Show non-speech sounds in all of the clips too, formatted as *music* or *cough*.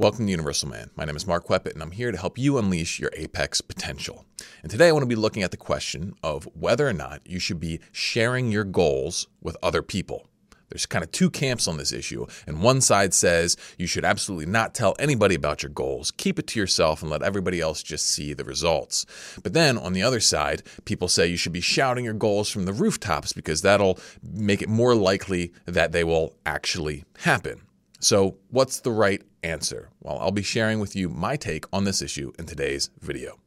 Welcome to Universal Man. My name is Mark Queppet, and I'm here to help you unleash your apex potential. And today I want to be looking at the question of whether or not you should be sharing your goals with other people. There's kind of two camps on this issue, and one side says you should absolutely not tell anybody about your goals, keep it to yourself, and let everybody else just see the results. But then on the other side, people say you should be shouting your goals from the rooftops because that'll make it more likely that they will actually happen. So, what's the right answer? Well, I'll be sharing with you my take on this issue in today's video.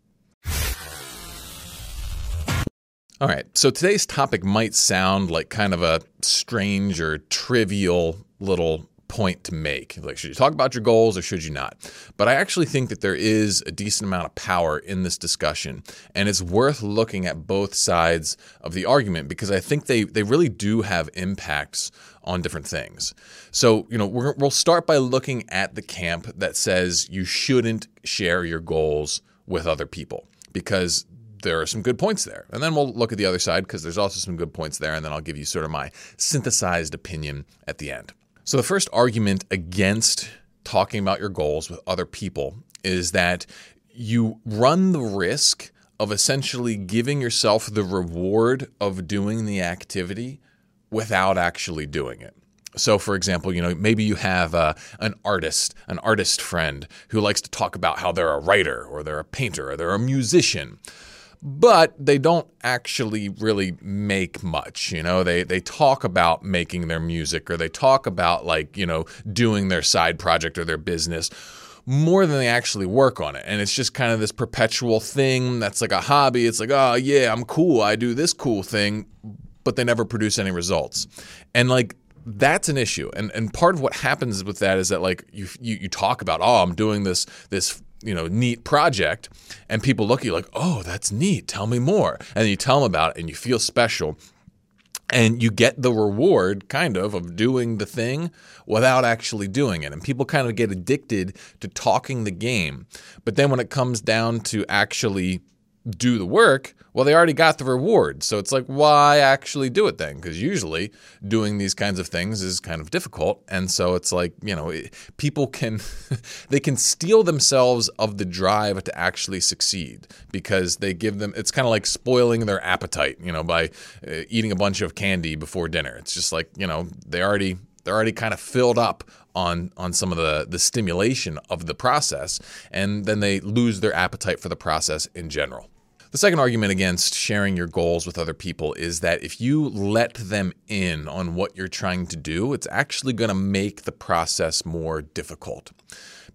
All right, so today's topic might sound like kind of a strange or trivial little point to make. Like, should you talk about your goals or should you not? But I actually think that there is a decent amount of power in this discussion, and it's worth looking at both sides of the argument because I think they, they really do have impacts on different things. So, you know, we will start by looking at the camp that says you shouldn't share your goals with other people because there are some good points there. And then we'll look at the other side because there's also some good points there. And then I'll give you sort of my synthesized opinion at the end. So, the first argument against talking about your goals with other people is that you run the risk of essentially giving yourself the reward of doing the activity without actually doing it. So, for example, you know, maybe you have uh, an artist, an artist friend who likes to talk about how they're a writer or they're a painter or they're a musician but they don't actually really make much. You know, they they talk about making their music or they talk about like you know doing their side project or their business more than they actually work on it. And it's just kind of this perpetual thing that's like a hobby. It's like, oh yeah, I'm cool. I do this cool thing, but they never produce any results. And like that's an issue. And and part of what happens with that is that like you you, you talk about, oh, I'm doing this this you know neat project and people look at you like oh that's neat. Tell me more. And you tell them about it and you feel special and you get the reward kind of of doing the thing without actually doing it. And people kind of get addicted to talking the game. But then when it comes down to actually do the work, well, they already got the reward. So it's like, why actually do it then? Because usually doing these kinds of things is kind of difficult. And so it's like, you know, people can, *laughs* they can steal themselves of the drive to actually succeed because they give them, it's kind of like spoiling their appetite, you know, by uh, eating a bunch of candy before dinner. It's just like, you know, they already, they're already kind of filled up on on some of the the stimulation of the process and then they lose their appetite for the process in general. The second argument against sharing your goals with other people is that if you let them in on what you're trying to do, it's actually going to make the process more difficult.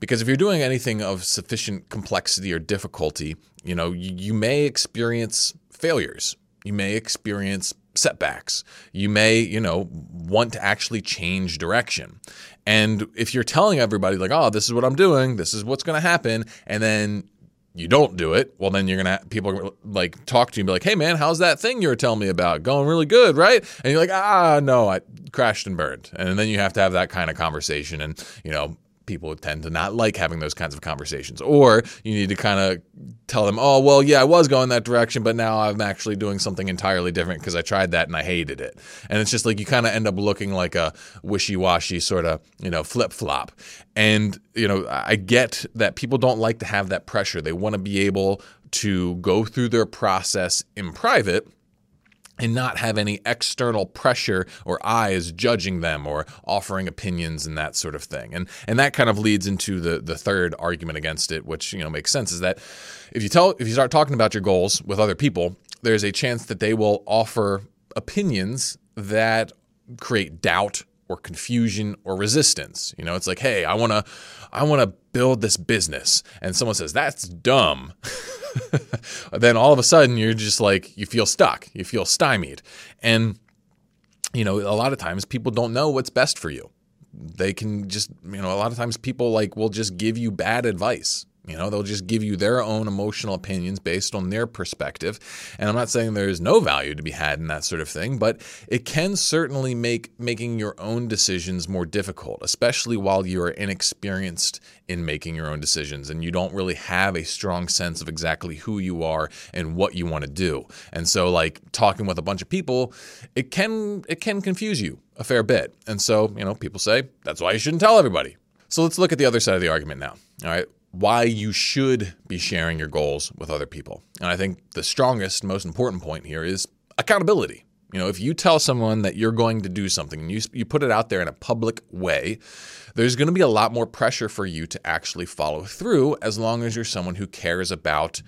Because if you're doing anything of sufficient complexity or difficulty, you know, you, you may experience failures. You may experience setbacks. You may, you know, want to actually change direction. And if you're telling everybody, like, oh, this is what I'm doing, this is what's going to happen, and then you don't do it, well, then you're gonna people like talk to you and be like, "Hey, man, how's that thing you were telling me about? Going really good, right?" And you're like, "Ah, no, I crashed and burned." And then you have to have that kind of conversation, and you know, people tend to not like having those kinds of conversations. Or you need to kind of tell them, oh, well, yeah, I was going that direction, but now I'm actually doing something entirely different because I tried that and I hated it. And it's just like you kind of end up looking like a wishy washy sort of, you know, flip flop. And, you know, I get that people don't like to have that pressure. They want to be able to go through their process in private and not have any external pressure or eyes judging them or offering opinions and that sort of thing. And and that kind of leads into the the third argument against it, which you know makes sense, is that if you tell if you start talking about your goals with other people, there's a chance that they will offer opinions that create doubt or confusion or resistance. You know, it's like, hey, I wanna I wanna build this business. And someone says, that's dumb. *laughs* then all of a sudden you're just like you feel stuck, you feel stymied. And you know, a lot of times people don't know what's best for you. They can just, you know, a lot of times people like will just give you bad advice. You know, they'll just give you their own emotional opinions based on their perspective. And I'm not saying there's no value to be had in that sort of thing, but it can certainly make making your own decisions more difficult, especially while you are inexperienced in making your own decisions and you don't really have a strong sense of exactly who you are and what you want to do. And so like talking with a bunch of people, it can it can confuse you a fair bit. And so, you know, people say that's why you shouldn't tell everybody. So let's look at the other side of the argument now. All right. Why you should be sharing your goals with other people. And I think the strongest, most important point here is accountability. You know, if you tell someone that you're going to do something and you, you put it out there in a public way, there's going to be a lot more pressure for you to actually follow through as long as you're someone who cares about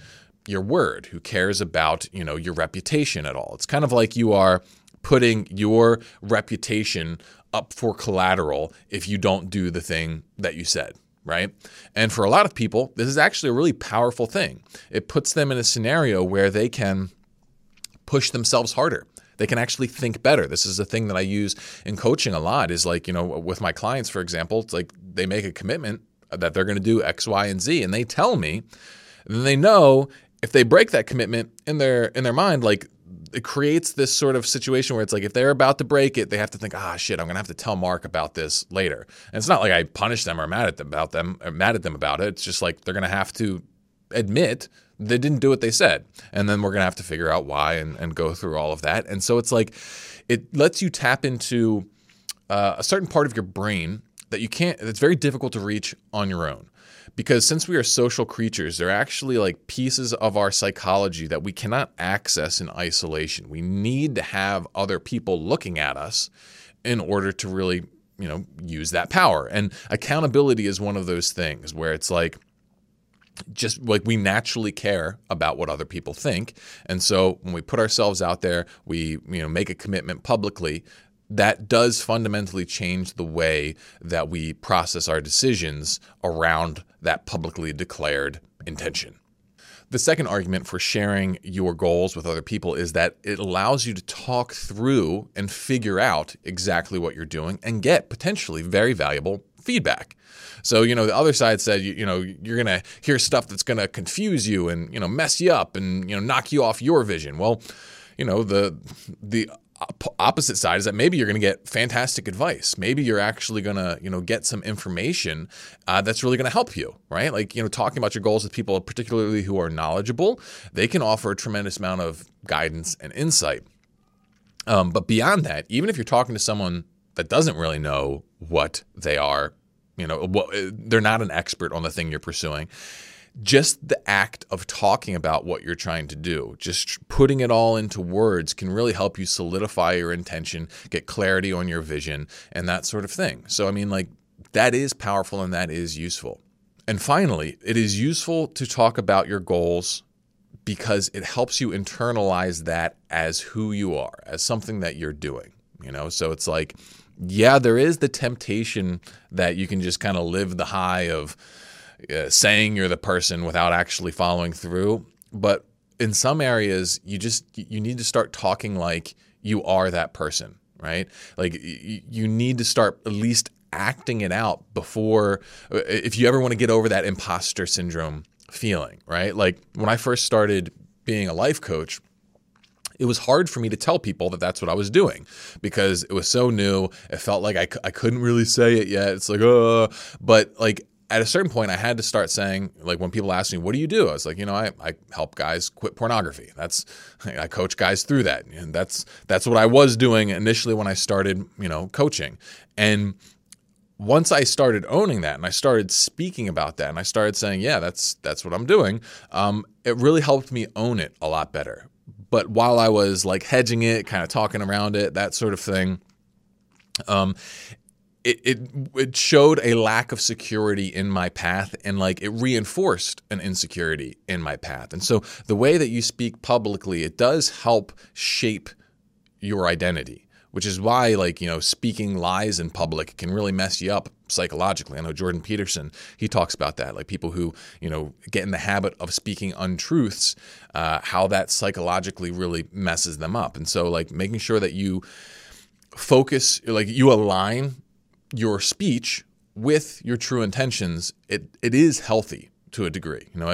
your word, who cares about, you know, your reputation at all. It's kind of like you are putting your reputation up for collateral if you don't do the thing that you said, right? And for a lot of people, this is actually a really powerful thing. It puts them in a scenario where they can push themselves harder. They can actually think better. This is a thing that I use in coaching a lot is like, you know, with my clients, for example, it's like they make a commitment that they're going to do X, Y, and Z, and they tell me, then they know if they break that commitment in their in their mind, like it creates this sort of situation where it's like if they're about to break it, they have to think, ah, shit, I'm gonna have to tell Mark about this later. And it's not like I punish them or mad at them about them or mad at them about it. It's just like they're gonna have to admit they didn't do what they said, and then we're gonna have to figure out why and, and go through all of that. And so it's like it lets you tap into uh, a certain part of your brain that you can't. It's very difficult to reach on your own because since we are social creatures, they're actually like pieces of our psychology that we cannot access in isolation. We need to have other people looking at us in order to really, you know, use that power. And accountability is one of those things where it's like, just like we naturally care about what other people think and so when we put ourselves out there we you know make a commitment publicly that does fundamentally change the way that we process our decisions around that publicly declared intention. The second argument for sharing your goals with other people is that it allows you to talk through and figure out exactly what you're doing and get potentially very valuable feedback. So, you know, the other side said, you, you know, you're going to hear stuff that's going to confuse you and, you know, mess you up and, you know, knock you off your vision. Well, you know, the the opposite side is that maybe you're going to get fantastic advice. Maybe you're actually going to, you know, get some information uh, that's really going to help you, right? Like, you know, talking about your goals with people, particularly who are knowledgeable, they can offer a tremendous amount of guidance and insight. Um, but beyond that, even if you're talking to someone that doesn't really know what they are, you know, what, they're not an expert on the thing you're pursuing just the act of talking about what you're trying to do, just putting it all into words can really help you solidify your intention, get clarity on your vision, and that sort of thing. So, I mean, like, that is powerful and that is useful. And finally, it is useful to talk about your goals because it helps you internalize that as who you are, as something that you're doing. You know, so it's like, yeah, there is the temptation that you can just kind of live the high of, uh, saying you're the person without actually following through. But in some areas, you just you need to start talking like you are that person, right? Like you, need to start at least acting it out before uh, if you ever want to get over that imposter syndrome feeling, right? Like when I first started being a life coach, it was hard for me to tell people that that's what I was doing because it was so new. It felt like I, I couldn't really say it yet. It's like, uh, but like at a certain point, I had to start saying, like, when people ask me, "What do you do?" I was like, you know, I, I help guys quit pornography. That's *laughs* I coach guys through that, and that's that's what I was doing initially when I started, you know, coaching. And once I started owning that, and I started speaking about that, and I started saying, "Yeah, that's that's what I'm doing," um, it really helped me own it a lot better. But while I was like hedging it, kind of talking around it, that sort of thing, um, it, it it showed a lack of security in my path and like it reinforced an insecurity in my path. And so the way that you speak publicly, it does help shape your identity, which is why like, you know, speaking lies in public can really mess you up psychologically. I know Jordan Peterson, he talks about that, like people who, you know, get in the habit of speaking untruths, uh, how that psychologically really messes them up. And so like making sure that you focus like you align your speech with your true intentions, it it is healthy to a degree. You know,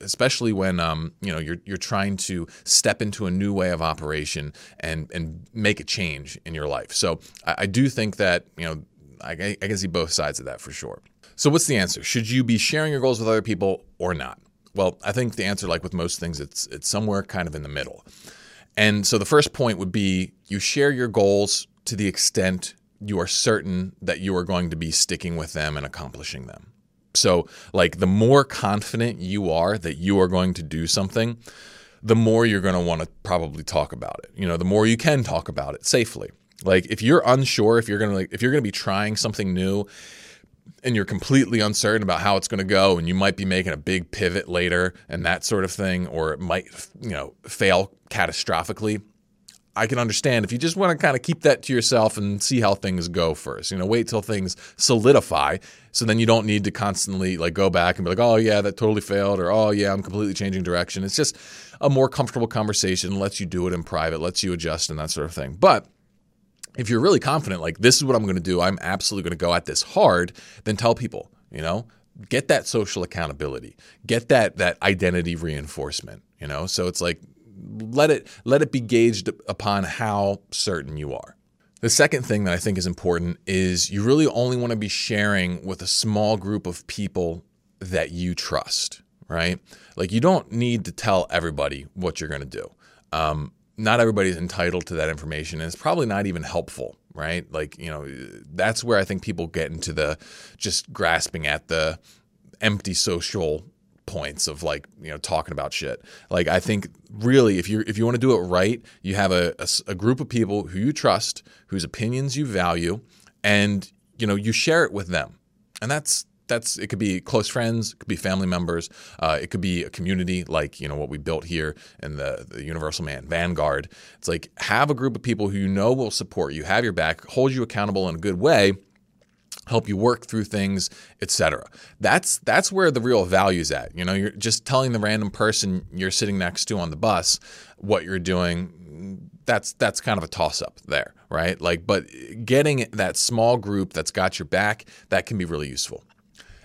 especially when um, you know you're you're trying to step into a new way of operation and and make a change in your life. So I, I do think that you know I, I can see both sides of that for sure. So what's the answer? Should you be sharing your goals with other people or not? Well, I think the answer, like with most things, it's it's somewhere kind of in the middle. And so the first point would be you share your goals to the extent you are certain that you are going to be sticking with them and accomplishing them. So, like, the more confident you are that you are going to do something, the more you're going to want to probably talk about it. You know, the more you can talk about it safely. Like, if you're unsure, if you're going to, like, if you're going to be trying something new and you're completely uncertain about how it's going to go and you might be making a big pivot later and that sort of thing or it might you know fail catastrophically I can understand if you just want to kind of keep that to yourself and see how things go first. You know, wait till things solidify so then you don't need to constantly like go back and be like, "Oh yeah, that totally failed," or "Oh yeah, I'm completely changing direction." It's just a more comfortable conversation, lets you do it in private, lets you adjust and that sort of thing. But if you're really confident, like this is what I'm going to do, I'm absolutely going to go at this hard, then tell people, you know, get that social accountability, get that that identity reinforcement, you know. So it's like let it let it be gauged upon how certain you are. The second thing that I think is important is you really only want to be sharing with a small group of people that you trust, right? Like you don't need to tell everybody what you're going to do. Um, not everybody's entitled to that information, and it's probably not even helpful, right? Like you know, that's where I think people get into the just grasping at the empty social points of like you know talking about shit. Like i think really if you if you want to do it right you have a, a, a, group of people who you trust whose opinions you value and you know you share it with them. And that's that's it could be close friends it could be family members uh, it could be a community like you know what we built here in the, the universal man vanguard. It's like have a group of people who you know will support you have your back hold you accountable in a good way help you work through things, etc. That's that's where the real value is at. You know, you're just telling the random person you're sitting next to on the bus what you're doing. That's that's kind of a toss up there, right? Like, but getting that small group that's got your back that can be really useful.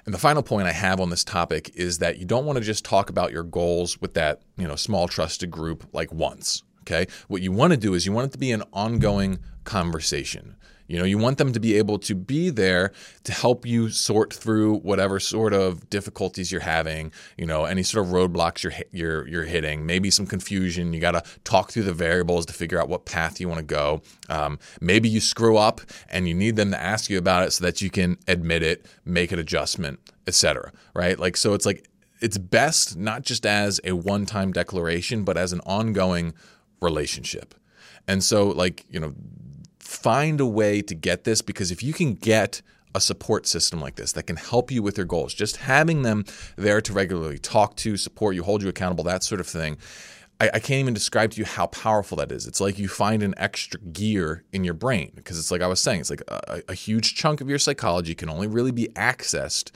And the final point I have on this topic is that you don't want to just talk about your goals with that, you know, small trusted group like once. Okay. What you want to do is you want it to be an ongoing conversation. You know, you want them to be able to be there to help you sort through whatever sort of difficulties you're having, you know, any sort of roadblocks you're you're you're hitting, maybe some confusion. You got to talk through the variables to figure out what path you want to go. Um, maybe you screw up and you need them to ask you about it so that you can admit it, make an adjustment, etc. Right? Like so it's like it's best not just as a one-time declaration, but as an ongoing relationship. And so like, you know, find a way to get this because if you can get a support system like this that can help you with your goals, just having them there to regularly talk to, support you, hold you accountable, that sort of thing. I, can't even describe to you how powerful that is. It's like you find an extra gear in your brain because it's like I was saying, it's like a, a huge chunk of your psychology can only really be accessed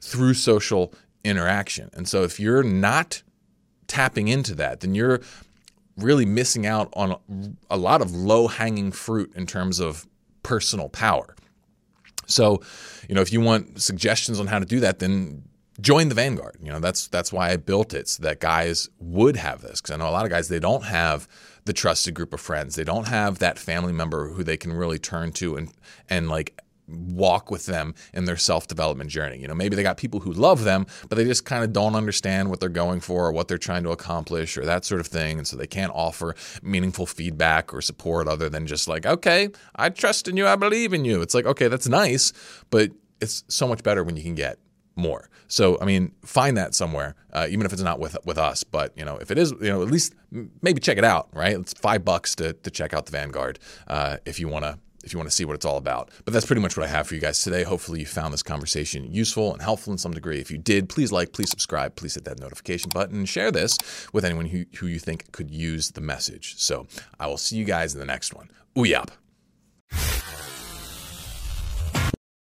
through social interaction. And so if you're not tapping into that, then you're really missing out on a lot of low hanging fruit in terms of personal power. So, you know, if you want suggestions on how to do that, then join the Vanguard. You know, that's that's why I built it so that guys would have this because I know a lot of guys they don't have the trusted group of friends. They don't have that family member who they can really turn to and and like walk with them in their self-development journey. You know, maybe they got people who love them, but they just kind of don't understand what they're going for or what they're trying to accomplish or that sort of thing, and so they can't offer meaningful feedback or support other than just like, "Okay, I trust in you, I believe in you." It's like, "Okay, that's nice, but it's so much better when you can get more. So, I mean, find that somewhere, uh, even if it's not with with us. But you know, if it is, you know, at least maybe check it out. Right? It's five bucks to to check out the Vanguard uh, if you want to if you want to see what it's all about. But that's pretty much what I have for you guys today. Hopefully, you found this conversation useful and helpful in some degree. If you did, please like, please subscribe, please hit that notification button, and share this with anyone who, who you think could use the message. So I will see you guys in the next one. Ooh.